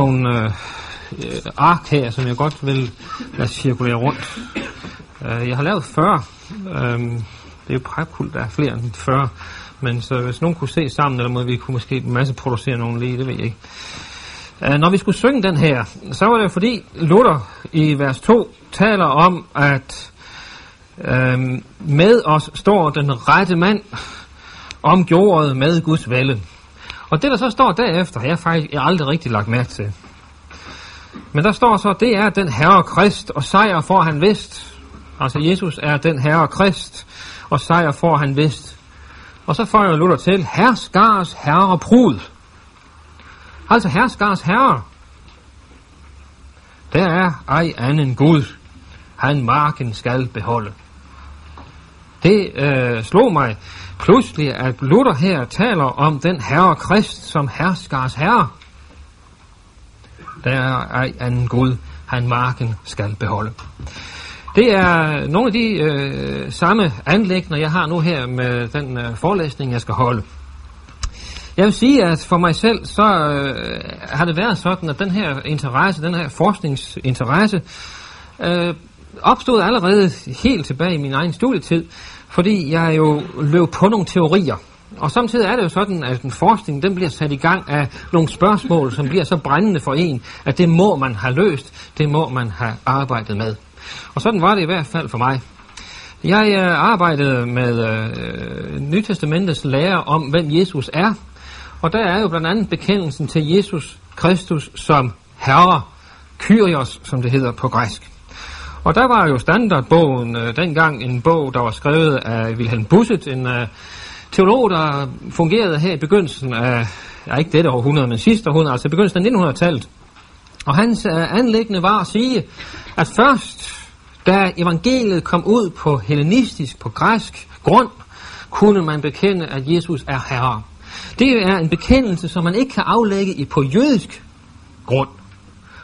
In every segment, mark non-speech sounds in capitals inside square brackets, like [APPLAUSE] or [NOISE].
nogle øh, ark her, som jeg godt vil lade cirkulere rundt. Øh, jeg har lavet 40. Øh, det er jo prækult, der er flere end 40. Men så hvis nogen kunne se sammen, eller måde, vi kunne måske masse producere nogle lige, det ved jeg ikke. Øh, når vi skulle synge den her, så var det fordi Luther i vers 2 taler om, at øh, med os står den rette mand om med Guds vælde. Og det, der så står derefter, har jeg faktisk jeg aldrig rigtig lagt mærke til. Men der står så, det er den herre Krist, og sejr får han vist. Altså Jesus er den herre Krist, og sejr får han vist. Og så får jeg Luther til, herskars herre prud. Altså herskars herre. Der er ej anden Gud. Han marken skal beholde. Det øh, slog mig pludselig, at Luther her taler om den herre Krist som herskars herre. Der er ej anden Gud. Han marken skal beholde. Det er nogle af de øh, samme anlægner, jeg har nu her med den øh, forelæsning, jeg skal holde. Jeg vil sige, at for mig selv, så øh, har det været sådan, at den her interesse, den her forskningsinteresse, øh, opstod allerede helt tilbage i min egen studietid, fordi jeg jo løb på nogle teorier. Og samtidig er det jo sådan, at den forskning den bliver sat i gang af nogle spørgsmål, som bliver så brændende for en, at det må man have løst, det må man have arbejdet med. Og sådan var det i hvert fald for mig. Jeg øh, arbejdede med øh, Nytestamentets lære om, hvem Jesus er. Og der er jo blandt andet bekendelsen til Jesus Kristus som Herre, Kyrios, som det hedder på græsk. Og der var jo standardbogen øh, dengang en bog, der var skrevet af Wilhelm Busset, en øh, teolog, der fungerede her i begyndelsen af, ja ikke dette århundrede, men sidste århundrede, altså begyndelsen af 1900-tallet. Og hans øh, anlæggende var at sige, at først da evangeliet kom ud på hellenistisk, på græsk grund, kunne man bekende, at Jesus er Herre. Det er en bekendelse, som man ikke kan aflægge i på jødisk grund.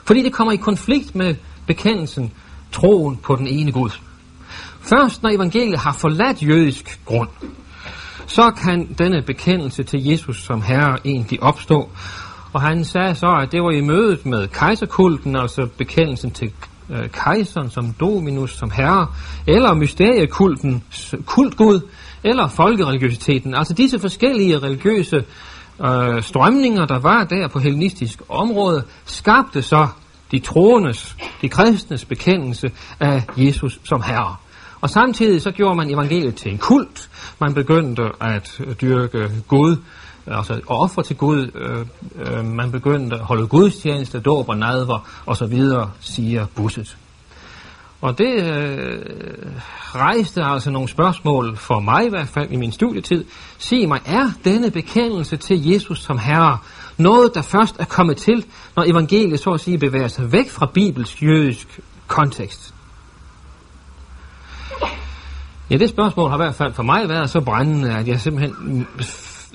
Fordi det kommer i konflikt med bekendelsen, troen på den ene Gud. Først når evangeliet har forladt jødisk grund, så kan denne bekendelse til Jesus som Herre egentlig opstå. Og han sagde så, at det var i mødet med kejserkulten, altså bekendelsen til øh, kejseren som dominus, som herre, eller mysteriekulten, kultgud, eller folkereligiositeten. Altså disse forskellige religiøse øh, strømninger, der var der på hellenistisk område, skabte så de troendes, de kristnes bekendelse af Jesus som herre. Og samtidig så gjorde man evangeliet til en kult. Man begyndte at dyrke Gud altså offer til Gud, øh, øh, man begyndte at holde gudstjeneste, dåb og nadver osv., så siger Busset. Og det øh, rejste altså nogle spørgsmål for mig i hvert fald i min studietid. Sig mig, er denne bekendelse til Jesus som Herre noget, der først er kommet til, når evangeliet så at sige bevæger sig væk fra bibelsk jødisk kontekst? Ja, det spørgsmål har i hvert fald for mig været så brændende, at jeg simpelthen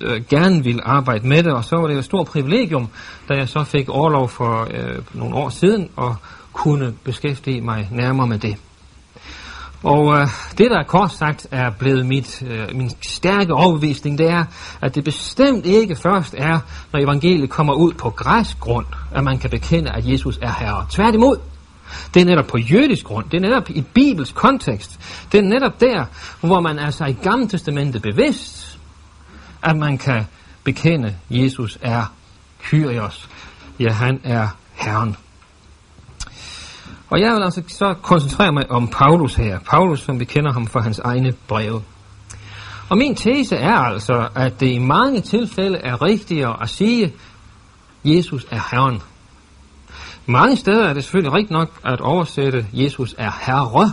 øh, gerne ville arbejde med det, og så var det et stort privilegium, da jeg så fik overlov for øh, nogle år siden og kunne beskæftige mig nærmere med det. Og øh, det, der kort sagt er blevet mit, øh, min stærke overbevisning, det er, at det bestemt ikke først er, når evangeliet kommer ud på græsk grund, at man kan bekende, at Jesus er herre. Tværtimod, det er netop på jødisk grund, det er netop i Bibels kontekst, det er netop der, hvor man altså i Gamle Testamentet bevidst at man kan bekende, Jesus er Kyrios. Ja, han er Herren. Og jeg vil altså så koncentrere mig om Paulus her. Paulus, som vi kender ham fra hans egne breve. Og min tese er altså, at det i mange tilfælde er rigtigere at sige, Jesus er Herren. Mange steder er det selvfølgelig rigtigt nok at oversætte, Jesus er Herre.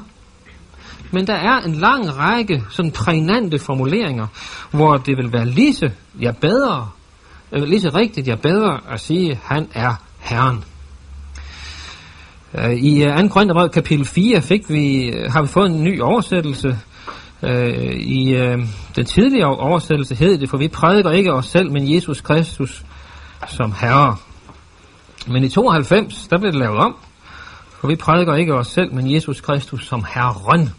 Men der er en lang række sådan trænante formuleringer, hvor det vil være lige så, ja bedre, øh, lige så rigtigt, ja bedre at sige, han er Herren. Øh, I øh, 2. Korintherbrev kapitel 4 fik vi, øh, har vi fået en ny oversættelse. I den tidligere oversættelse hed det, for vi prædiker ikke os selv, men Jesus Kristus som Herre. Men i 92, der blev det lavet om, for vi prædiker ikke os selv, men Jesus Kristus som Herren.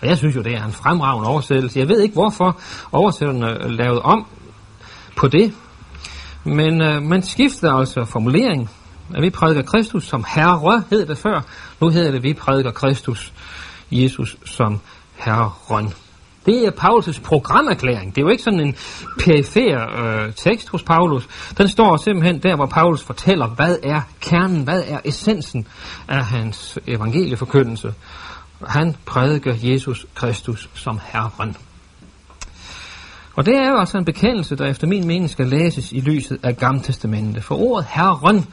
Og jeg synes jo, det er en fremragende oversættelse. Jeg ved ikke, hvorfor oversætterne lavede om på det. Men øh, man skifter altså formulering. At vi prædiker Kristus som Herre, hed det før. Nu hedder det, at vi prædiker Kristus, Jesus som Herren. Det er Paulus' programerklæring. Det er jo ikke sådan en perifer øh, tekst hos Paulus. Den står simpelthen der, hvor Paulus fortæller, hvad er kernen, hvad er essensen af hans evangelieforkyndelse. Han prædiker Jesus Kristus som Herren. Og det er jo altså en bekendelse, der efter min mening skal læses i lyset af Gamle Testamentet. For ordet Herren,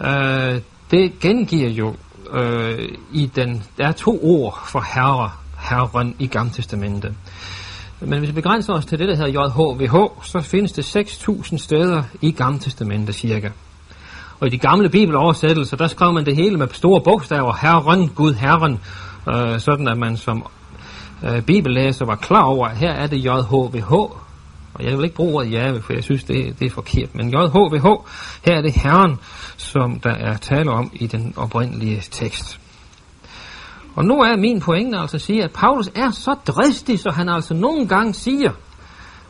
øh, det gengiver jo øh, i den, der er to ord for herre, herren i Gamle Testamentet. Men hvis vi begrænser os til det, der hedder JHVH, så findes det 6.000 steder i Gamle Testamentet cirka. Og i de gamle bibeloversættelser, der skrev man det hele med store bogstaver, Herren, Gud, Herren, øh, sådan at man som øh, bibellæser var klar over, at her er det JHVH, og jeg vil ikke bruge ordet Jave, for jeg synes, det, det er forkert, men JHVH, her er det Herren, som der er tale om i den oprindelige tekst. Og nu er min pointe altså at sige, at Paulus er så dristig, så han altså nogle gange siger,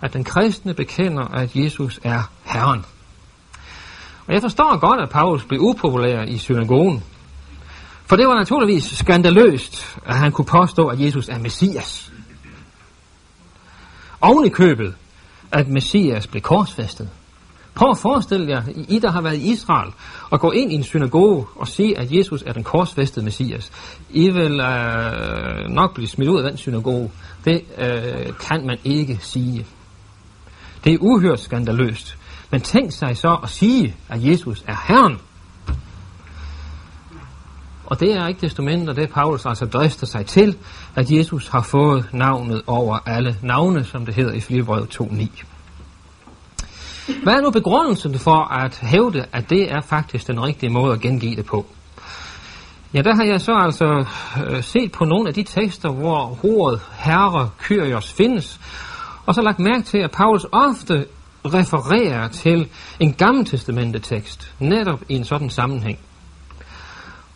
at den kristne bekender, at Jesus er Herren. Og jeg forstår godt, at Paulus blev upopulær i synagogen. For det var naturligvis skandaløst, at han kunne påstå, at Jesus er Messias. Oven i købet, at Messias blev korsfæstet. Prøv at forestille jer, I der har været i Israel, og gå ind i en synagoge og se, at Jesus er den korsfæstede Messias. I vil øh, nok blive smidt ud af den synagoge. Det øh, kan man ikke sige. Det er uhørt skandaløst. Men tænk sig så at sige, at Jesus er Herren. Og det er ikke desto mindre det, Paulus altså drifter sig til, at Jesus har fået navnet over alle navne, som det hedder i Filipperbrevet 2.9. Hvad er nu begrundelsen for at hævde, at det er faktisk den rigtige måde at gengive det på? Ja, der har jeg så altså øh, set på nogle af de tekster, hvor ordet herre, kyrios findes, og så lagt mærke til, at Paulus ofte refererer til en gammeltestamentetekst, netop i en sådan sammenhæng.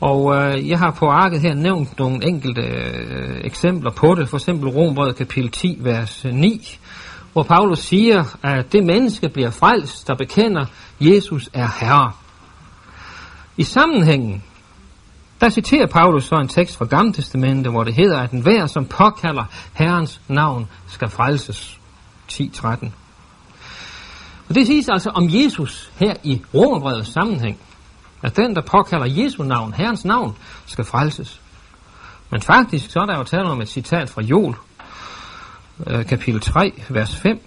Og øh, jeg har på arket her nævnt nogle enkelte øh, eksempler på det, for eksempel Rombrevet kapitel 10, vers 9, hvor Paulus siger, at det menneske bliver frelst, der bekender, Jesus er Herre. I sammenhængen, der citerer Paulus så en tekst fra Gamle Testamentet, hvor det hedder, at enhver, som påkalder Herrens navn, skal frelses. 10.13. Og det siges altså om Jesus her i Romerbrevets sammenhæng, at den, der påkalder Jesu navn, Herrens navn, skal frelses. Men faktisk så er der jo tale om et citat fra Joel, øh, kapitel 3, vers 5,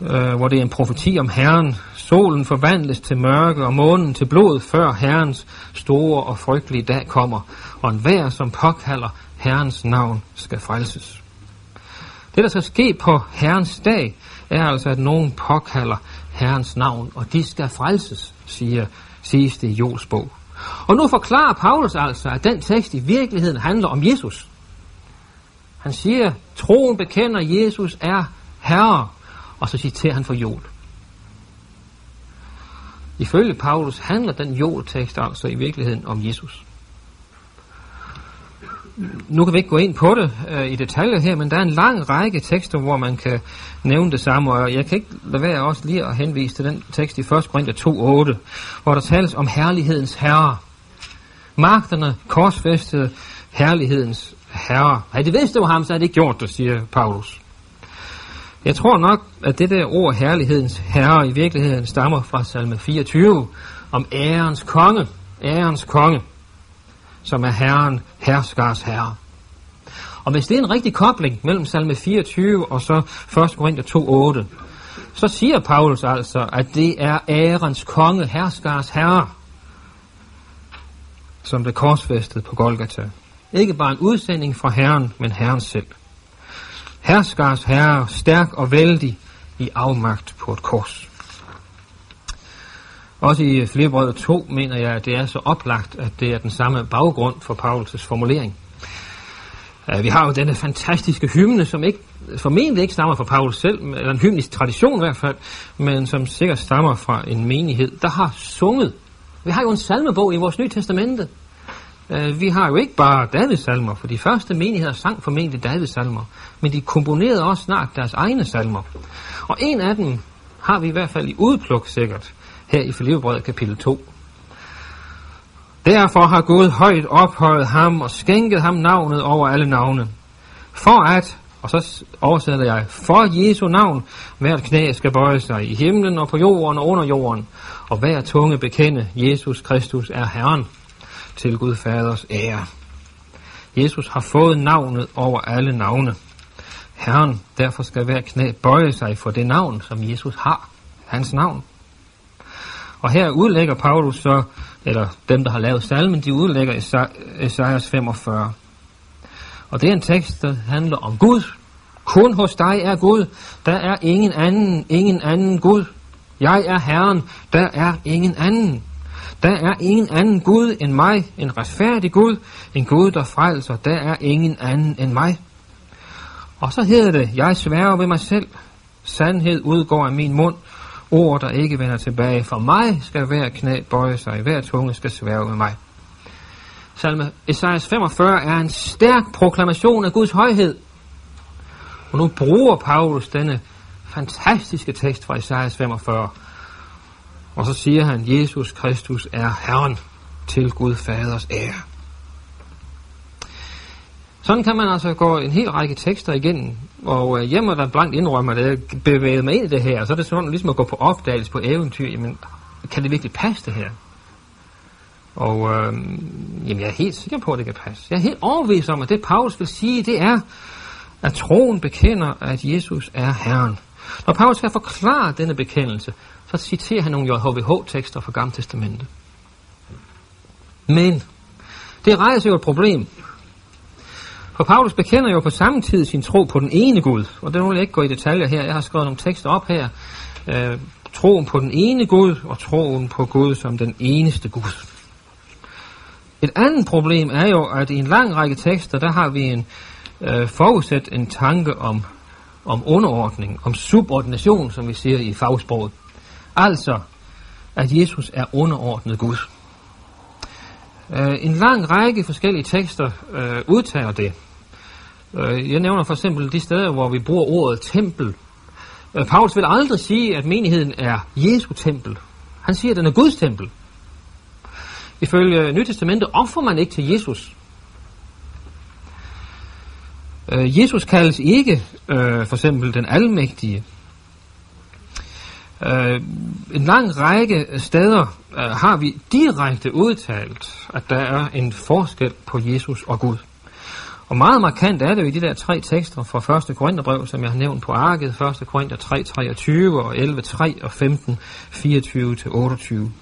øh, hvor det er en profeti om Herren. Solen forvandles til mørke og månen til blod, før Herrens store og frygtelige dag kommer, og enhver, som påkalder Herrens navn, skal frelses. Det, der skal ske på Herrens dag, er altså, at nogen påkalder Herrens navn, og de skal frelses, siger, siges det i Jols bog. Og nu forklarer Paulus altså, at den tekst i virkeligheden handler om Jesus. Han siger, troen bekender, Jesus er Herre, og så citerer han for Jol. Ifølge Paulus handler den Joel-tekst altså i virkeligheden om Jesus. Nu kan vi ikke gå ind på det øh, i detaljer her, men der er en lang række tekster, hvor man kan nævne det samme, og jeg kan ikke lade være også lige at henvise til den tekst i 1. Korinther 2.8, hvor der tales om herlighedens herre. Magterne korsfæstede herlighedens herre. Havde de vidst, det var ham, så havde de ikke gjort det, siger Paulus. Jeg tror nok, at det der ord herlighedens herre i virkeligheden stammer fra salme 24 om ærens konge. Ærens konge, som er herren, herskars herre. Og hvis det er en rigtig kobling mellem salme 24 og så 1. Korinther 2.8, så siger Paulus altså, at det er ærens konge, herskars herre, som blev korsfæstet på Golgata. Ikke bare en udsending fra Herren, men Herren selv. Herskars herre, stærk og vældig i afmagt på et kors. Også i Flerbrevet 2 mener jeg, at det er så oplagt, at det er den samme baggrund for Paulus' formulering. Øh, vi har jo denne fantastiske hymne, som ikke, formentlig ikke stammer fra Paulus selv, eller en hymnisk tradition i hvert fald, men som sikkert stammer fra en menighed, der har sunget. Vi har jo en salmebog i vores nye testamente, øh, vi har jo ikke bare Davids salmer, for de første menigheder sang formentlig Davids salmer, men de komponerede også snart deres egne salmer. Og en af dem har vi i hvert fald i udpluk sikkert her i Filipperbrevet kapitel 2. Derfor har Gud højt ophøjet ham og skænket ham navnet over alle navne. For at, og så oversætter jeg, for Jesu navn, hvert knæ skal bøje sig i himlen og på jorden og under jorden, og hver tunge bekende, Jesus Kristus er Herren, til Gud Faders ære. Jesus har fået navnet over alle navne. Herren, derfor skal hver knæ bøje sig for det navn, som Jesus har, hans navn. Og her udlægger Paulus så, eller dem, der har lavet salmen, de udlægger Esajas 45. Og det er en tekst, der handler om Gud. Kun hos dig er Gud. Der er ingen anden, ingen anden Gud. Jeg er Herren. Der er ingen anden. Der er ingen anden Gud end mig, en retfærdig Gud, en Gud, der frelser. Der er ingen anden end mig. Og så hedder det, jeg sværger ved mig selv. Sandhed udgår af min mund. Ord, der ikke vender tilbage. For mig skal hver knæ bøje sig. Hver tunge skal sværge med mig. Salme Esajas 45 er en stærk proklamation af Guds højhed. Og nu bruger Paulus denne fantastiske tekst fra Esajas 45. Og så siger han, Jesus Kristus er Herren til Gud Faders ære. Sådan kan man altså gå en hel række tekster igennem, og øh, hjemme da blankt indrømmer, at jeg bevægede mig ind i det her, så er det sådan ligesom at gå på opdagelse på eventyr, jamen, kan det virkelig passe det her? Og øh, jamen, jeg er helt sikker på, at det kan passe. Jeg er helt overbevist om, at det Paulus vil sige, det er, at troen bekender, at Jesus er Herren. Når Paulus skal forklare denne bekendelse, så citerer han nogle JHVH-tekster fra Gamle Testamentet. Men det rejser jo et problem. For Paulus bekender jo på samme tid sin tro på den ene Gud, og det vil jeg ikke gå i detaljer her. Jeg har skrevet nogle tekster op her. Øh, troen på den ene Gud, og troen på Gud som den eneste Gud. Et andet problem er jo, at i en lang række tekster, der har vi en øh, forudsat en tanke om, om underordning, om subordination, som vi siger i fagsproget. Altså, at Jesus er underordnet Gud. Øh, en lang række forskellige tekster øh, udtager det. Øh, jeg nævner for eksempel de steder, hvor vi bruger ordet tempel. Øh, Paulus vil aldrig sige, at menigheden er Jesu tempel. Han siger, at den er Guds tempel. Ifølge Nytestamentet offer man ikke til Jesus. Øh, Jesus kaldes ikke øh, for eksempel den almægtige. Øh, en lang række steder øh, har vi direkte udtalt, at der er en forskel på Jesus og Gud. Og meget markant er det jo i de der tre tekster fra 1. Korintherbrev, som jeg har nævnt på arket, 1. Korinther 3, 23 og 11, 3 og 15, 24 til 28.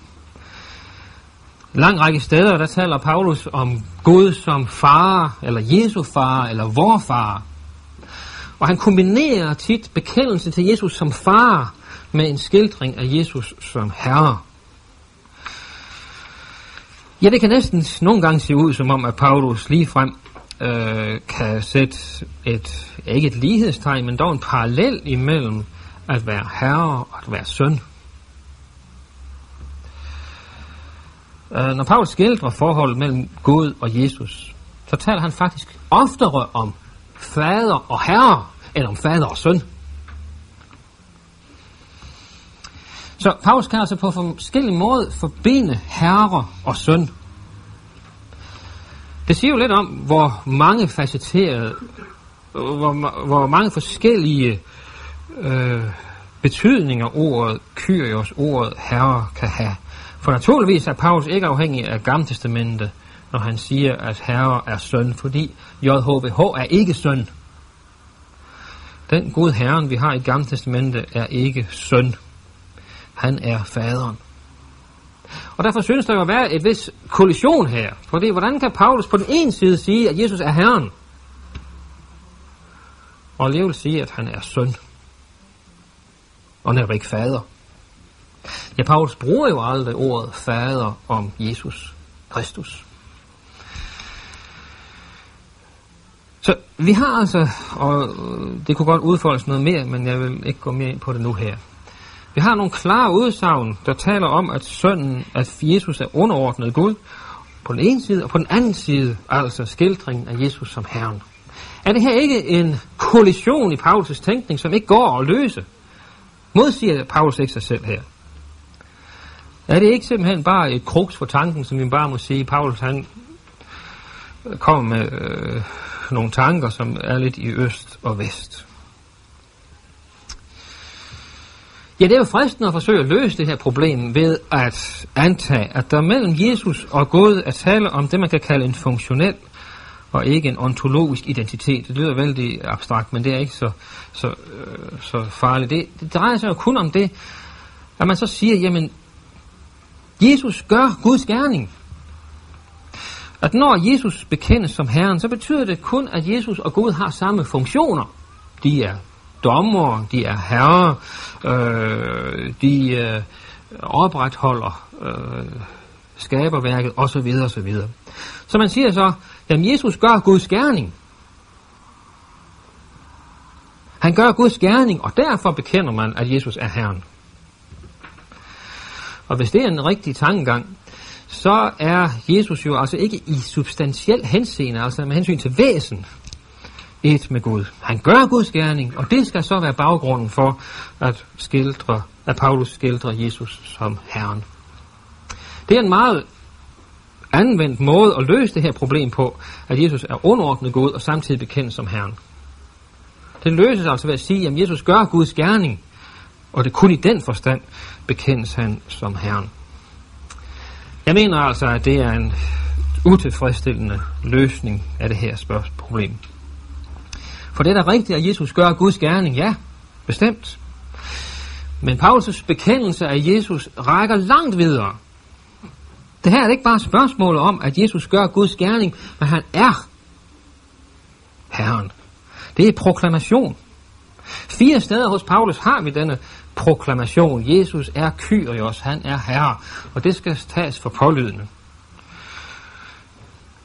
lang række steder, der taler Paulus om Gud som far, eller Jesu far, eller vor far. Og han kombinerer tit bekendelse til Jesus som far med en skildring af Jesus som herre. Ja, det kan næsten nogle gange se ud som om, at Paulus ligefrem øh, kan sætte et, ikke et lighedstegn, men dog en parallel imellem at være herre og at være søn. Øh, når Paulus skildrer forholdet mellem Gud og Jesus, så taler han faktisk oftere om fader og herre, end om fader og søn. Så Paulus kan altså på forskellige måder forbinde herre og søn. Det siger jo lidt om, hvor mange facetterede, hvor, hvor mange forskellige øh, betydninger ordet Kyrios, ordet herre, kan have. For naturligvis er Paulus ikke afhængig af Gamle Testamentet, når han siger, at herre er søn, fordi JHVH er ikke søn. Den gode Herren, vi har i Gamle Testamentet, er ikke søn. Han er faderen. Og derfor synes der jo at være et vis kollision her. Fordi hvordan kan Paulus på den ene side sige, at Jesus er Herren, og alligevel sige, at han er søn, og netop ikke fader? Ja, Paulus bruger jo aldrig ordet fader om Jesus Kristus. Så vi har altså, og øh, det kunne godt udfoldes noget mere, men jeg vil ikke gå mere ind på det nu her. Vi har nogle klare udsagn, der taler om, at sønnen, at Jesus er underordnet Gud, på den ene side, og på den anden side, altså skildringen af Jesus som Herren. Er det her ikke en kollision i Paulus' tænkning, som ikke går at løse? Modsiger Paulus ikke sig selv her? Er det ikke simpelthen bare et kruks for tanken, som vi bare må sige, Paulus han kommer med øh, nogle tanker, som er lidt i øst og vest. Ja, det er jo fristende at forsøge at løse det her problem ved at antage, at der mellem Jesus og Gud er tale om det, man kan kalde en funktionel og ikke en ontologisk identitet. Det lyder vældig abstrakt, men det er ikke så, så, øh, så farligt. Det, det drejer sig jo kun om det, at man så siger, jamen, Jesus gør Guds gerning. At når Jesus bekendes som Herren, så betyder det kun, at Jesus og Gud har samme funktioner. De er dommer, de er herrer, øh, de øh, opretholder øh, skaberværket osv. osv. Så man siger så, at Jesus gør Guds gerning. Han gør Guds gerning, og derfor bekender man, at Jesus er Herren. Og hvis det er en rigtig tankegang, så er Jesus jo altså ikke i substantiel henseende, altså med hensyn til væsen, et med Gud. Han gør Guds gerning, og det skal så være baggrunden for at, skildre, at Paulus skildrer Jesus som Herren. Det er en meget anvendt måde at løse det her problem på, at Jesus er underordnet Gud og samtidig bekendt som Herren. Det løses altså ved at sige, at Jesus gør Guds gerning, og det kun i den forstand bekendes han som Herren. Jeg mener altså, at det er en utilfredsstillende løsning af det her spørgsmålsproblem. For det er da rigtigt, at Jesus gør Guds gerning, ja, bestemt. Men Paulus' bekendelse af Jesus rækker langt videre. Det her er ikke bare spørgsmålet om, at Jesus gør Guds gerning, men han er Herren. Det er proklamation. Fire steder hos Paulus har vi denne proklamation. Jesus er Kyrios, han er Herre, og det skal tages for pålydende.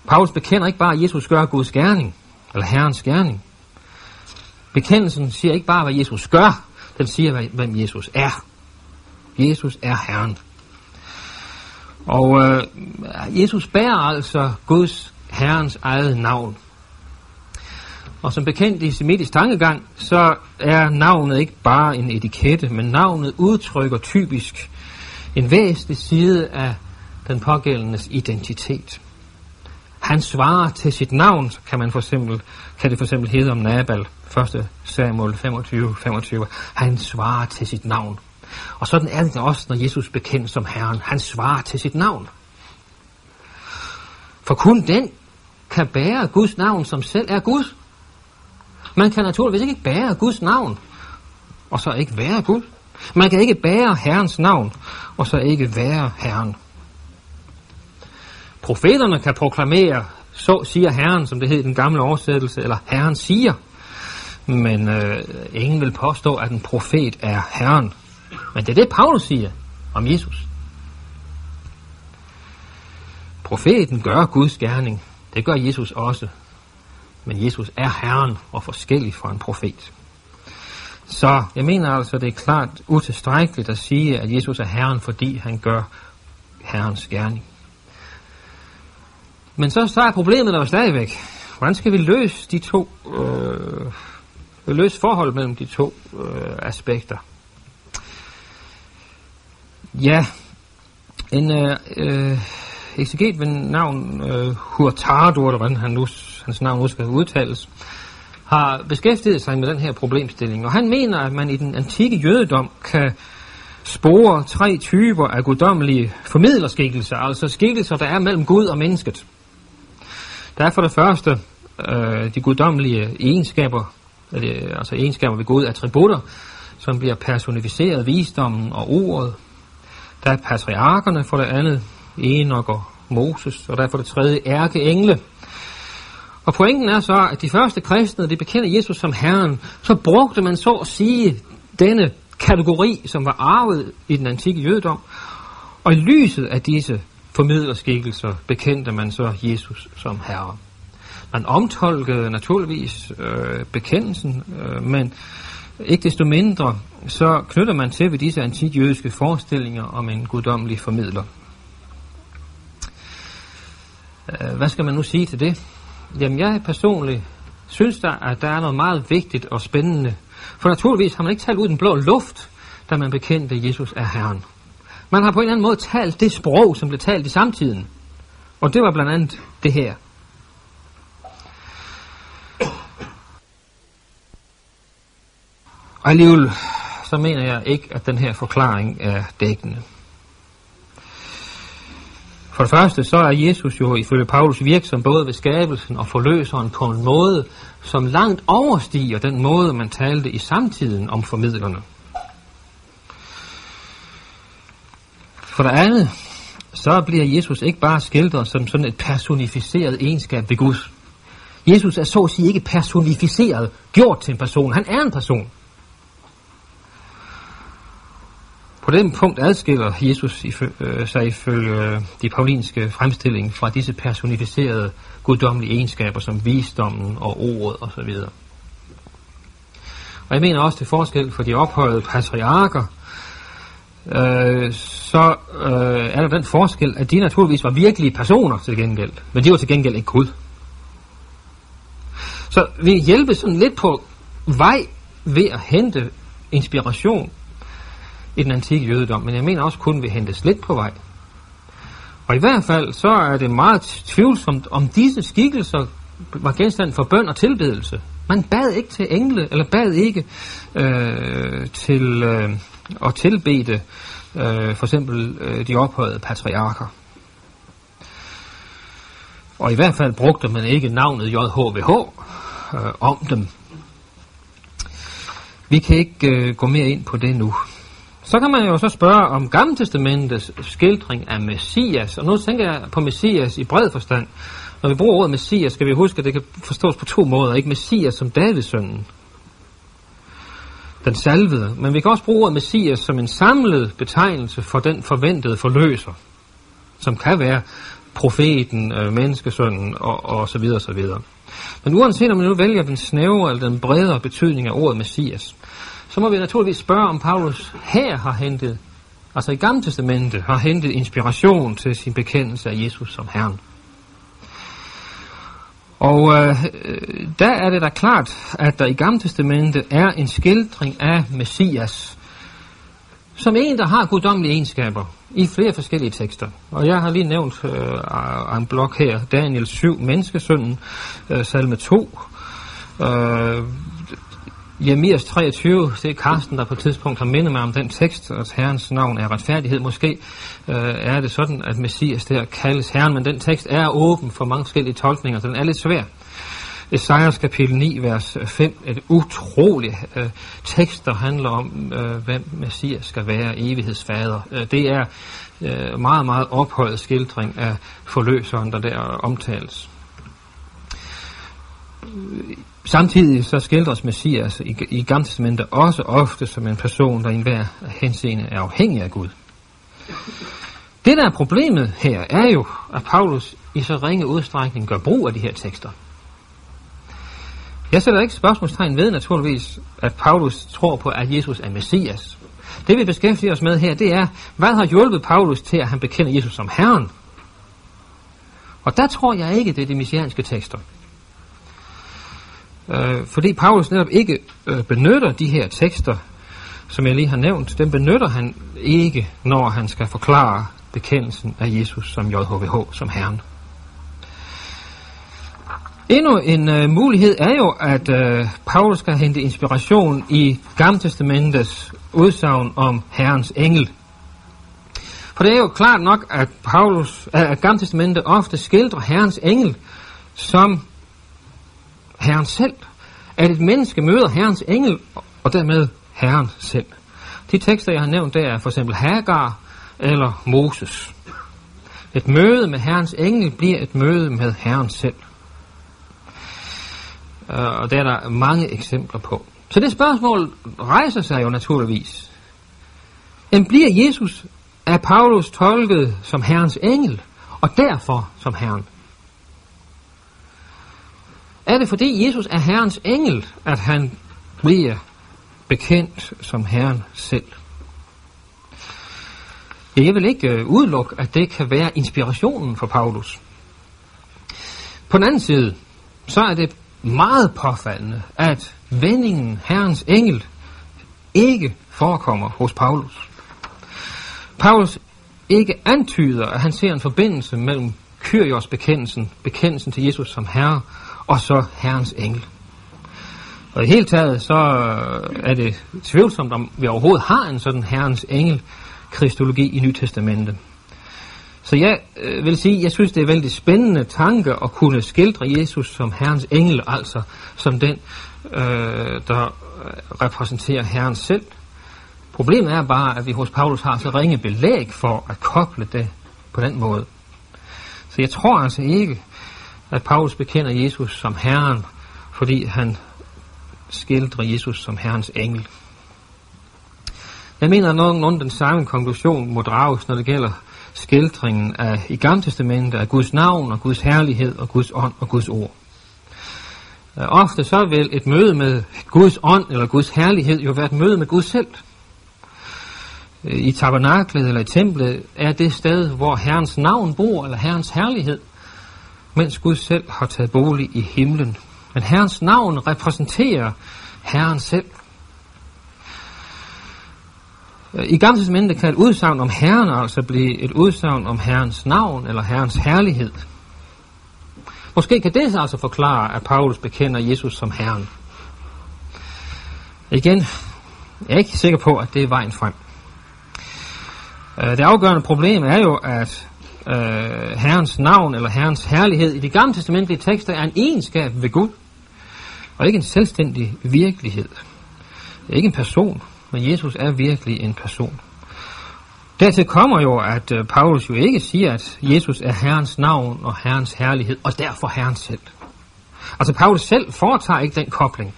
Paulus bekender ikke bare, at Jesus gør Guds gerning, eller Herrens gerning. Bekendelsen siger ikke bare, hvad Jesus gør, den siger, hvem Jesus er. Jesus er Herren. Og øh, Jesus bærer altså Guds Herrens eget navn. Og som bekendt i semitisk tankegang, så er navnet ikke bare en etikette, men navnet udtrykker typisk en væsentlig side af den pågældendes identitet. Han svarer til sit navn, så kan, man for eksempel, kan det for eksempel hedde om Nabal, 1. Samuel 25, 25. Han svarer til sit navn. Og sådan er det også, når Jesus bekendt som Herren. Han svarer til sit navn. For kun den kan bære Guds navn, som selv er Gud. Man kan naturligvis ikke bære Guds navn, og så ikke være Gud. Man kan ikke bære Herrens navn, og så ikke være Herren. Profeterne kan proklamere, så siger Herren, som det hed i den gamle oversættelse, eller Herren siger. Men øh, ingen vil påstå, at en profet er Herren. Men det er det, Paulus siger om Jesus. Profeten gør Guds gerning. Det gør Jesus også. Men Jesus er Herren og forskellig fra en profet. Så jeg mener altså, det er klart utilstrækkeligt at sige, at Jesus er Herren, fordi han gør Herrens gerning. Men så, så er problemet der jo stadigvæk. Hvordan skal vi løse de to, øh, løse forhold mellem de to øh, aspekter? Ja, en øh, øh, ekseget ved navn øh, Hurtado, eller hvordan han nu, hans navn nu skal udtales, har beskæftiget sig med den her problemstilling. Og han mener, at man i den antikke jødedom kan spore tre typer af guddommelige formidlerskikkelser, altså skikkelser, der er mellem Gud og mennesket. Der er for det første øh, de guddommelige egenskaber, øh, altså egenskaber ved Gud, attributter, som bliver personificeret, visdommen og ordet, der er patriarkerne for det andet, Enoch og Moses, og der er for det tredje ærkeengle. Og pointen er så, at de første kristne, de bekender Jesus som Herren, så brugte man så at sige denne kategori, som var arvet i den antikke jødedom, og i lyset af disse formidlerskikkelser bekendte man så Jesus som Herre. Man omtolkede naturligvis øh, bekendelsen, øh, men ikke desto mindre, så knytter man til ved disse antikjødiske forestillinger om en guddommelig formidler. Øh, hvad skal man nu sige til det? Jamen jeg personligt synes der, at der er noget meget vigtigt og spændende. For naturligvis har man ikke talt ud den blå luft, da man bekendte Jesus er Herren. Man har på en eller anden måde talt det sprog, som blev talt i samtiden. Og det var blandt andet det her. Og alligevel så mener jeg ikke, at den her forklaring er dækkende. For det første, så er Jesus jo ifølge Paulus virksom både ved skabelsen og forløseren på en måde, som langt overstiger den måde, man talte i samtiden om formidlerne. For det andet, så bliver Jesus ikke bare skildret som sådan et personificeret egenskab ved Gud. Jesus er så at sige ikke personificeret, gjort til en person. Han er en person. På den punkt adskiller Jesus øh, sig ifølge øh, de paulinske fremstilling fra disse personificerede guddommelige egenskaber som visdommen og ordet osv. Og jeg mener også til forskel for de ophøjede patriarker, øh, så øh, er der den forskel, at de naturligvis var virkelige personer til gengæld, men de var til gengæld ikke Gud. Så vi hjælper sådan lidt på vej ved at hente inspiration i den antikke jødedom, men jeg mener også kun vi hentes lidt på vej. Og i hvert fald så er det meget tvivlsomt, om disse skikkelser var genstand for bøn og tilbedelse. Man bad ikke til engle, eller bad ikke øh, til øh, og tilbede øh, for eksempel øh, de ophøjede patriarker. Og i hvert fald brugte man ikke navnet JHVH øh, om dem. Vi kan ikke øh, gå mere ind på det nu. Så kan man jo så spørge om Gamle Testamentets skildring af Messias, og nu tænker jeg på Messias i bred forstand. Når vi bruger ordet Messias, skal vi huske, at det kan forstås på to måder. Ikke Messias som Davids søn, den salvede, men vi kan også bruge ordet Messias som en samlet betegnelse for den forventede forløser, som kan være profeten, øh, menneskesønnen og, og så videre, så videre. Men uanset om man nu vælger den snævre eller den bredere betydning af ordet Messias, så må vi naturligvis spørge, om Paulus her har hentet, altså i Gamle Testamente, har hentet inspiration til sin bekendelse af Jesus som Herren. Og øh, der er det da klart, at der i Gamle Testamentet er en skildring af Messias, som en, der har guddommelige egenskaber i flere forskellige tekster. Og jeg har lige nævnt øh, en blok her, Daniel 7, Menneskesønnen, øh, salme 2, øh, Jeremias 23, det er Karsten, der på et tidspunkt har mindet mig om den tekst, at Herrens navn er retfærdighed. Måske øh, er det sådan, at Messias der kaldes Herren, men den tekst er åben for mange forskellige tolkninger, så den er lidt svær. Esajas kapitel 9, vers øh, 5, et utroligt øh, tekst, der handler om, øh, hvem Messias skal være, evighedsfader. Øh, det er øh, meget, meget ophøjet skildring af forløseren, der der omtales. Samtidig så skildres Messias i, i Gamle Testamentet også ofte som en person, der i enhver henseende er afhængig af Gud. Det der er problemet her, er jo, at Paulus i så ringe udstrækning gør brug af de her tekster. Jeg sætter ikke spørgsmålstegn ved naturligvis, at Paulus tror på, at Jesus er Messias. Det vi beskæftiger os med her, det er, hvad har hjulpet Paulus til, at han bekender Jesus som Herren? Og der tror jeg ikke, det er de messianske tekster. Øh, fordi Paulus netop ikke øh, benytter de her tekster, som jeg lige har nævnt, dem benytter han ikke, når han skal forklare bekendelsen af Jesus som JHVH, som Herren. Endnu en øh, mulighed er jo, at øh, Paulus skal hente inspiration i Gammeltestamentets udsagn om Herrens engel. For det er jo klart nok, at Paulus, at Gammeltestamentet ofte skildrer Herrens engel som Herren selv. At et menneske møder Herrens engel, og dermed Herren selv. De tekster, jeg har nævnt, der er for eksempel Hagar eller Moses. Et møde med Herrens engel bliver et møde med Herren selv. Øh, og der er der mange eksempler på. Så det spørgsmål rejser sig jo naturligvis. Men bliver Jesus af Paulus tolket som Herrens engel, og derfor som Herren? Er det fordi Jesus er Herrens engel, at han bliver bekendt som Herren selv? Ja, jeg vil ikke øh, udelukke, at det kan være inspirationen for Paulus. På den anden side, så er det meget påfaldende, at vendingen Herrens engel ikke forekommer hos Paulus. Paulus ikke antyder, at han ser en forbindelse mellem Kyrios bekendelsen, bekendelsen til Jesus som Herre, og så Herrens engel. Og i hele taget, så øh, er det tvivlsomt, om vi overhovedet har en sådan Herrens engel kristologi i Nytestamentet. Så jeg øh, vil sige, jeg synes, det er vældig spændende tanke at kunne skildre Jesus som Herrens engel, altså som den, øh, der øh, repræsenterer Herren selv. Problemet er bare, at vi hos Paulus har så ringe belæg for at koble det på den måde. Så jeg tror altså ikke, at Paulus bekender Jesus som Herren, fordi han skildrer Jesus som Herrens engel. Jeg mener, at nogenlunde den samme konklusion må drages, når det gælder skildringen af i Gamle Testamentet af Guds navn og Guds herlighed og Guds ånd og Guds ord. Øh, ofte så vil et møde med Guds ånd eller Guds herlighed jo være et møde med Gud selv. Øh, I tabernaklet eller i templet er det sted, hvor Herrens navn bor, eller Herrens herlighed, mens Gud selv har taget bolig i himlen. Men Herrens navn repræsenterer Herren selv. I Gamle Testamentet kan et udsagn om Herren altså blive et udsagn om Herrens navn eller Herrens herlighed. Måske kan det altså forklare, at Paulus bekender Jesus som Herren. Igen, jeg er ikke sikker på, at det er vejen frem. Øh, det afgørende problem er jo, at øh, Herrens navn eller Herrens herlighed i de gamle testamentlige tekster er en egenskab ved Gud, og ikke en selvstændig virkelighed. Det er ikke en person, men Jesus er virkelig en person. Dertil kommer jo, at øh, Paulus jo ikke siger, at Jesus er Herrens navn og Herrens herlighed, og derfor Herren selv. Altså Paulus selv foretager ikke den kobling.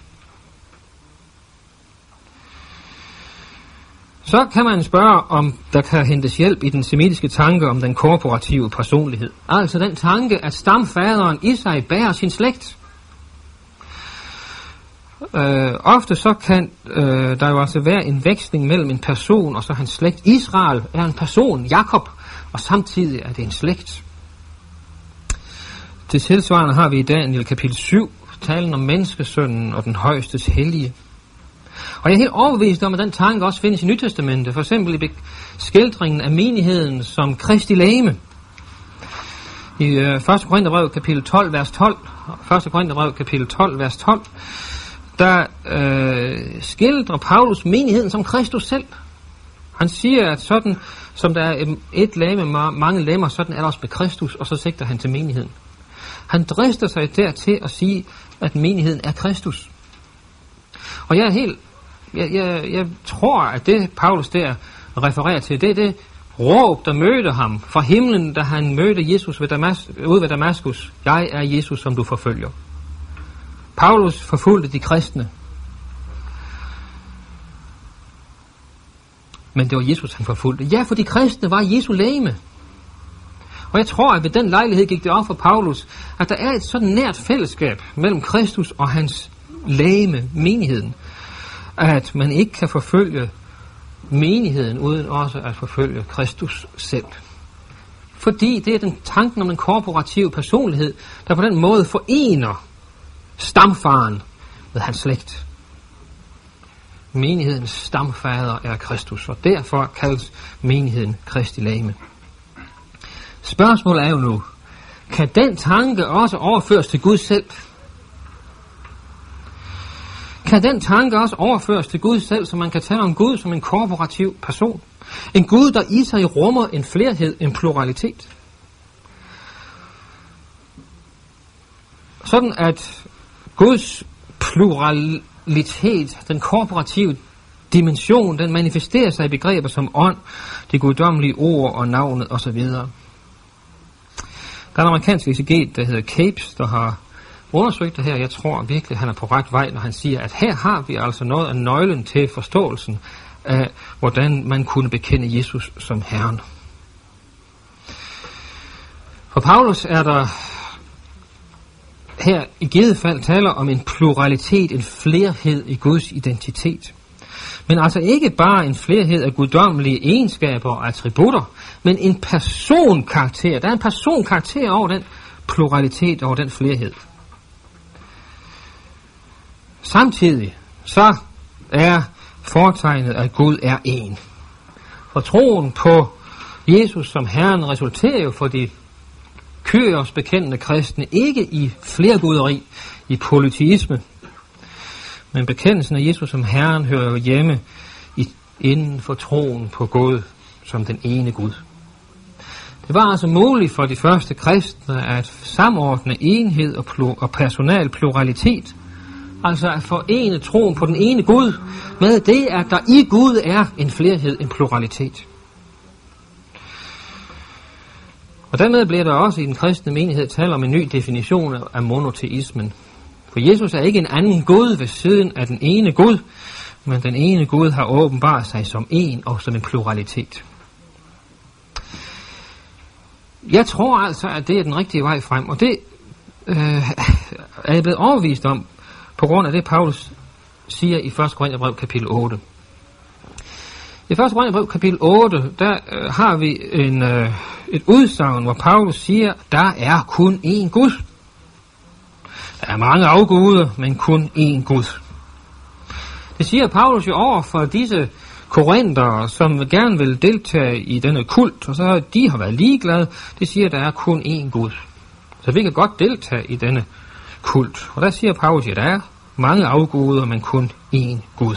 Så kan man spørge, om der kan hentes hjælp i den semitiske tanke om den korporative personlighed. Altså den tanke, at stamfaderen i sig bærer sin slægt. Øh, ofte så kan øh, der jo altså være en veksling mellem en person og så hans slægt. Israel er en person, Jakob, og samtidig er det en slægt. Det tilsvarende har vi i Daniel kapitel 7 talen om menneskesønnen og den højeste hellige. Og jeg er helt overbevist om, at den tanke også findes i Nytestamentet, for eksempel i skildringen af menigheden som Kristi lame. I øh, 1. Korintherbrev kapitel 12, vers 12, 1. Korintherbrev kapitel 12, vers 12, der øh, skildrer Paulus menigheden som Kristus selv. Han siger, at sådan som der er et lame med mange lemmer, sådan er der også med Kristus, og så sigter han til menigheden. Han drister sig dertil at sige, at menigheden er Kristus. Og jeg er helt, jeg, jeg, jeg tror, at det Paulus der refererer til, det er det råb, der mødte ham fra himlen, da han mødte Jesus ved Damas, ude ved Damaskus. Jeg er Jesus, som du forfølger. Paulus forfulgte de kristne. Men det var Jesus, han forfulgte. Ja, for de kristne var Jesu læme. Og jeg tror, at ved den lejlighed gik det op for Paulus, at der er et sådan nært fællesskab mellem Kristus og hans læme, menigheden, at man ikke kan forfølge menigheden uden også at forfølge Kristus selv. Fordi det er den tanken om den korporative personlighed, der på den måde forener stamfaren med hans slægt. Menighedens stamfader er Kristus, og derfor kaldes menigheden Kristi lame. Spørgsmålet er jo nu, kan den tanke også overføres til Gud selv? Kan den tanke også overføres til Gud selv, så man kan tale om Gud som en korporativ person? En Gud, der i sig rummer en flerhed, en pluralitet. Sådan at Guds pluralitet, den korporative dimension, den manifesterer sig i begreber som ånd, det guddommelige ord og navnet osv. Der er en amerikansk exeget, der hedder Capes, der har undersøgt det her. Jeg tror virkelig, han er på ret vej, når han siger, at her har vi altså noget af nøglen til forståelsen af, hvordan man kunne bekende Jesus som Herren. For Paulus er der her i givet fald taler om en pluralitet, en flerhed i Guds identitet. Men altså ikke bare en flerhed af guddommelige egenskaber og attributter, men en personkarakter. Der er en personkarakter over den pluralitet, over den flerhed. Samtidig så er foretegnet, at Gud er en. For troen på Jesus som Herren resulterer jo for de kyrios bekendende kristne ikke i flerguderi, i politisme, men bekendelsen af Jesus som Herren hører jo hjemme i, inden for troen på Gud som den ene Gud. Det var altså muligt for de første kristne at samordne enhed og, pl- og personal pluralitet, altså at forene troen på den ene Gud med det, at der i Gud er en flerhed, en pluralitet. Og dermed bliver der også i den kristne menighed tale om en ny definition af monoteismen. For Jesus er ikke en anden Gud ved siden af den ene Gud, men den ene Gud har åbenbart sig som en og som en pluralitet. Jeg tror altså, at det er den rigtige vej frem, og det øh, er jeg blevet overvist om på grund af det, Paulus siger i 1. Korintherbrev kapitel 8. I 1. Korintherbrev kapitel 8, der øh, har vi en, øh, et udsagn, hvor Paulus siger, der er kun én Gud. Der er mange afguder, men kun én Gud. Det siger Paulus jo over for disse korinther, som gerne vil deltage i denne kult, og så de har været ligeglade. Det siger, at der er kun én Gud. Så vi kan godt deltage i denne kult. Og der siger Paulus, at der er mange afguder, men kun én Gud.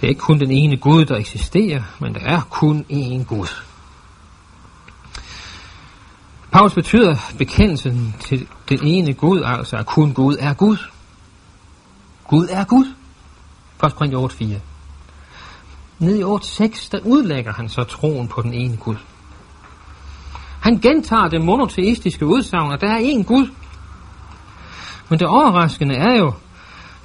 Det er ikke kun den ene Gud, der eksisterer, men der er kun én Gud. Paulus betyder bekendelsen til den ene Gud, altså at kun Gud er Gud. Gud er Gud. 1. Korinther 8, 4. Nede i 8, 6, der udlægger han så troen på den ene Gud. Han gentager det monoteistiske udsagn, at der er én Gud. Men det overraskende er jo,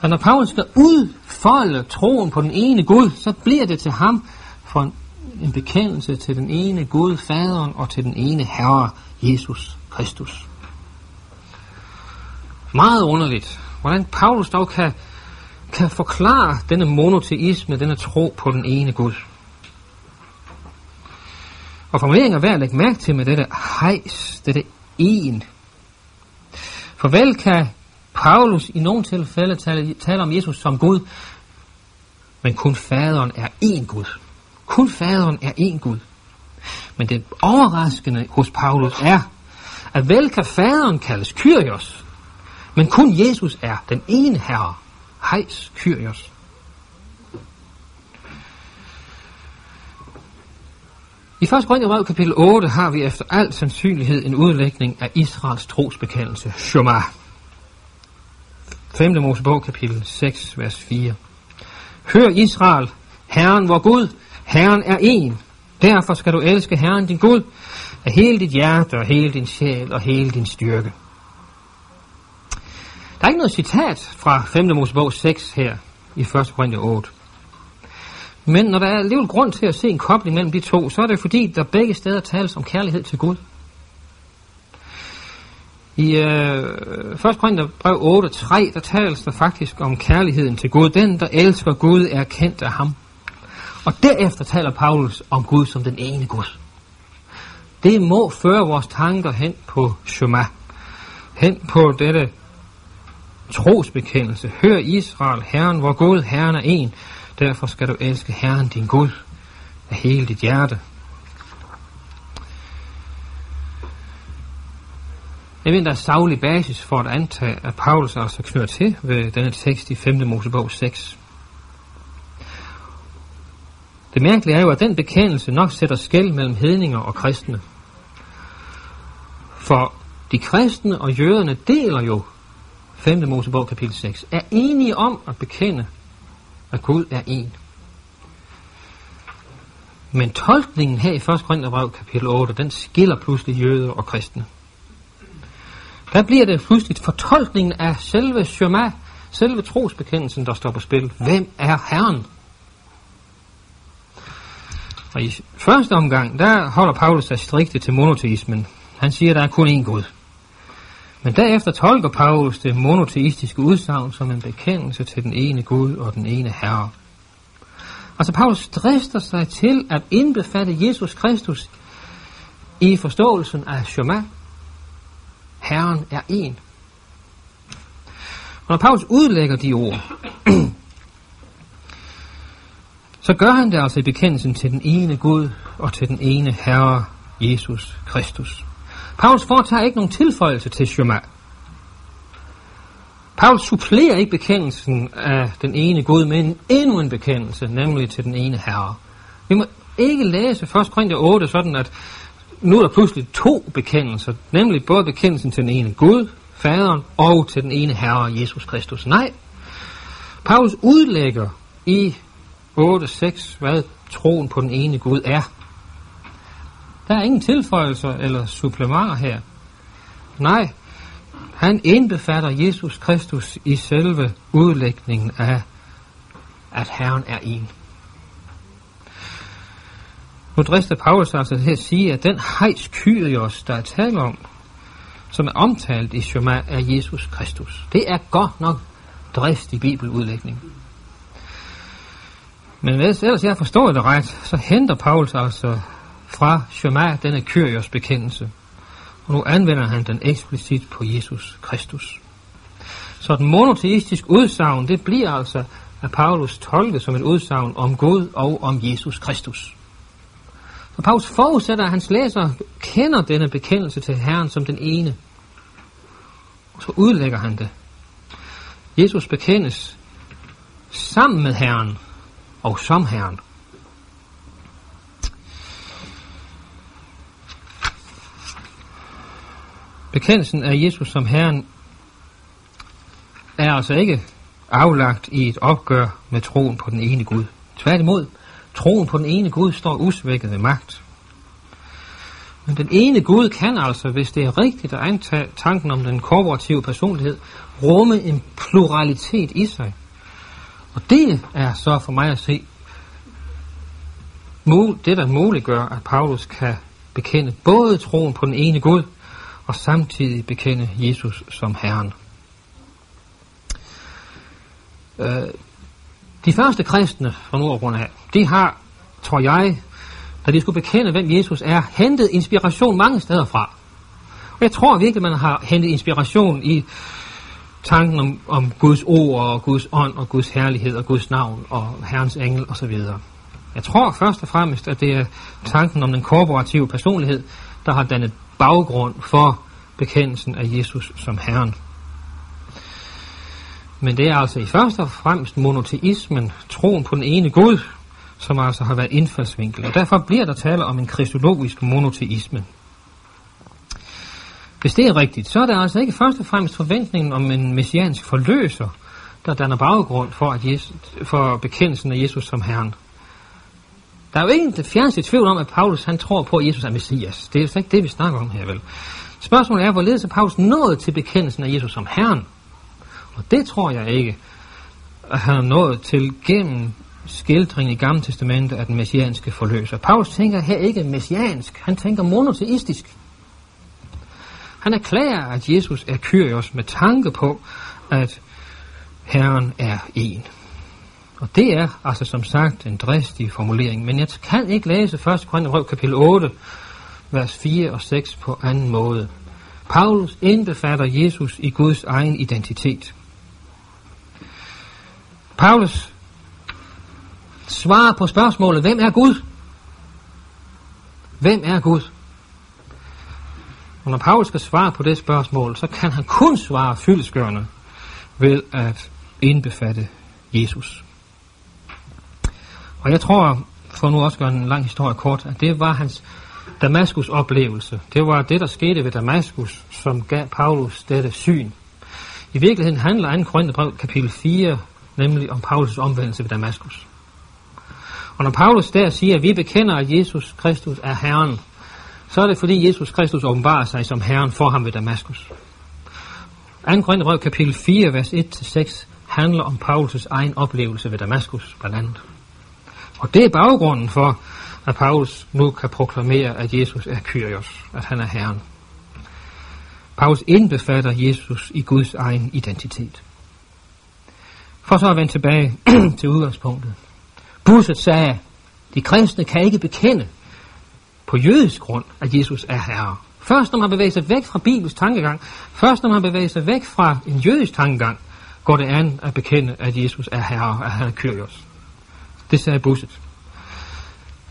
at når Paulus skal udfolde troen på den ene Gud, så bliver det til ham for en, en bekendelse til den ene Gud, Faderen, og til den ene Herre, Jesus Kristus. Meget underligt, hvordan Paulus dog kan, kan forklare denne monoteisme, denne tro på den ene Gud. Og formuleringen er værd at lægge mærke til med dette hejs, dette en. For vel kan Paulus i nogle tilfælde taler om Jesus som Gud, men kun faderen er én Gud. Kun faderen er én Gud. Men det overraskende hos Paulus er, at vel kan faderen kaldes Kyrios, men kun Jesus er den ene herre. Hejs Kyrios. I 1. Korinther kapitel 8 har vi efter al sandsynlighed en udlægning af Israels trosbekendelse, Shema. 5. Mosebog kapitel 6, vers 4. Hør Israel, Herren vor Gud, Herren er en. Derfor skal du elske Herren din Gud af hele dit hjerte og hele din sjæl og hele din styrke. Der er ikke noget citat fra 5. Mosebog 6 her i 1. Korinther 8. Men når der er alligevel grund til at se en kobling mellem de to, så er det fordi, der begge steder tales om kærlighed til Gud. I øh, 1. Korinther brev 8, 3, der tales der faktisk om kærligheden til Gud. Den, der elsker Gud, er kendt af ham. Og derefter taler Paulus om Gud som den ene Gud. Det må føre vores tanker hen på Shema. Hen på dette trosbekendelse. Hør Israel, Herren, hvor Gud, Herren er en. Derfor skal du elske Herren, din Gud, af hele dit hjerte. Jeg mener, der er savlig basis for at antage, at Paulus altså knytter til ved denne tekst i 5. Mosebog 6. Det mærkelige er jo, at den bekendelse nok sætter skæld mellem hedninger og kristne. For de kristne og jøderne deler jo 5. Mosebog kapitel 6, er enige om at bekende, at Gud er en. Men tolkningen her i 1. Korintherbrev kapitel 8, den skiller pludselig jøder og kristne. Der bliver det pludselig fortolkningen af selve Shema, selve trosbekendelsen, der står på spil. Hvem er Herren? Og i første omgang, der holder Paulus sig strikte til monoteismen. Han siger, at der er kun én Gud. Men derefter tolker Paulus det monoteistiske udsagn som en bekendelse til den ene Gud og den ene Herre. Altså Paulus drister sig til at indbefatte Jesus Kristus i forståelsen af Shema. Herren er en. Og når Paulus udlægger de ord, så gør han det altså i bekendelsen til den ene Gud og til den ene Herre, Jesus Kristus. Paulus foretager ikke nogen tilføjelse til Shema. Paulus supplerer ikke bekendelsen af den ene Gud med en, endnu en bekendelse, nemlig til den ene Herre. Vi må ikke læse 1. Korinther 8 sådan, at nu er der pludselig to bekendelser, nemlig både bekendelsen til den ene Gud, Faderen, og til den ene Herre, Jesus Kristus. Nej, Paulus udlægger i 8.6, hvad troen på den ene Gud er. Der er ingen tilføjelser eller supplementer her. Nej, han indbefatter Jesus Kristus i selve udlægningen af, at Herren er en. Nu drister Paulus altså til at sige, at den hejs kyrios, der er tale om, som er omtalt i Shema, er Jesus Kristus. Det er godt nok drist i bibeludlægning. Men hvis ellers jeg forstår det ret, så henter Paulus altså fra Shema denne kyrios bekendelse. Og nu anvender han den eksplicit på Jesus Kristus. Så den monoteistiske udsagn, det bliver altså af Paulus tolket som et udsagn om Gud og om Jesus Kristus. Og Paulus forudsætter, at hans læser kender denne bekendelse til Herren som den ene. Og så udlægger han det. Jesus bekendes sammen med Herren og som Herren. Bekendelsen af Jesus som Herren er altså ikke aflagt i et opgør med troen på den ene Gud. Tværtimod, troen på den ene Gud står usvækket ved magt. Men den ene Gud kan altså, hvis det er rigtigt at antage tanken om den korporative personlighed, rumme en pluralitet i sig. Og det er så for mig at se, det der muliggør, at Paulus kan bekende både troen på den ene Gud, og samtidig bekende Jesus som Herren. Øh, de første kristne fra Nordgrund af, de har, tror jeg, da de skulle bekende, hvem Jesus er, hentet inspiration mange steder fra. Og jeg tror virkelig, man har hentet inspiration i tanken om, om Guds ord og Guds ånd og Guds herlighed og Guds navn og Herrens engel osv. Jeg tror først og fremmest, at det er tanken om den korporative personlighed, der har dannet baggrund for bekendelsen af Jesus som Herren. Men det er altså i første og fremmest monoteismen, troen på den ene Gud, som altså har været indfaldsvinkel. Og derfor bliver der tale om en kristologisk monoteisme. Hvis det er rigtigt, så er det altså ikke først og fremmest forventningen om en messiansk forløser, der danner baggrund for, at Jesus, for bekendelsen af Jesus som Herren. Der er jo ikke det fjerneste tvivl om, at Paulus han tror på, at Jesus er Messias. Det er jo ikke det, vi snakker om her, vel? Spørgsmålet er, hvorledes er Paulus nået til bekendelsen af Jesus som Herren? Og det tror jeg ikke, at han er nået til gennem skildringen i Gamle Testamentet af den messianske forløser. Paulus tænker her ikke messiansk, han tænker monoteistisk. Han erklærer, at Jesus er Kyrios med tanke på, at Herren er en. Og det er altså som sagt en dristig formulering, men jeg kan ikke læse 1. Korinther kapitel 8, vers 4 og 6 på anden måde. Paulus indbefatter Jesus i Guds egen identitet. Paulus svarer på spørgsmålet, hvem er Gud? Hvem er Gud? Og når Paulus skal svare på det spørgsmål, så kan han kun svare fyldeskørende ved at indbefatte Jesus. Og jeg tror, for nu også gøre en lang historie kort, at det var hans Damaskus oplevelse. Det var det, der skete ved Damaskus, som gav Paulus dette syn. I virkeligheden handler 2. Korintherbrev kapitel 4 nemlig om Paulus omvendelse ved Damaskus. Og når Paulus der siger, at vi bekender, at Jesus Kristus er Herren, så er det fordi Jesus Kristus åbenbarer sig som Herren for ham ved Damaskus. 2. Korintherbrev kapitel 4, vers 1-6 handler om Paulus' egen oplevelse ved Damaskus, blandt andet. Og det er baggrunden for, at Paulus nu kan proklamere, at Jesus er Kyrios, at han er Herren. Paulus indbefatter Jesus i Guds egen identitet. For så at vende tilbage [CLEARS THROAT] til udgangspunktet. Busset sagde, de kristne kan ikke bekende på jødisk grund, at Jesus er Herre. Først når man bevæger sig væk fra Bibels tankegang, først når man bevæger sig væk fra en jødisk tankegang, går det an at bekende, at Jesus er Herre, at han er Kyrios. Det sagde Busset.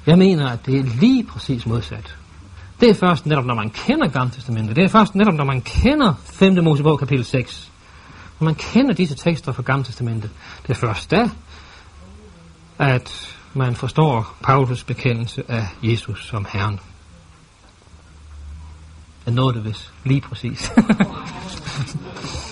Jeg mener, at det er lige præcis modsat. Det er først netop, når man kender Gamle Testamentet. Det er først netop, når man kender 5. Mosebog kapitel 6. Når man kender disse tekster fra Gamle Testamentet. Det er først da, at man forstår Paulus bekendelse af Jesus som Herren. Jeg nåede det vist lige præcis. [LAUGHS]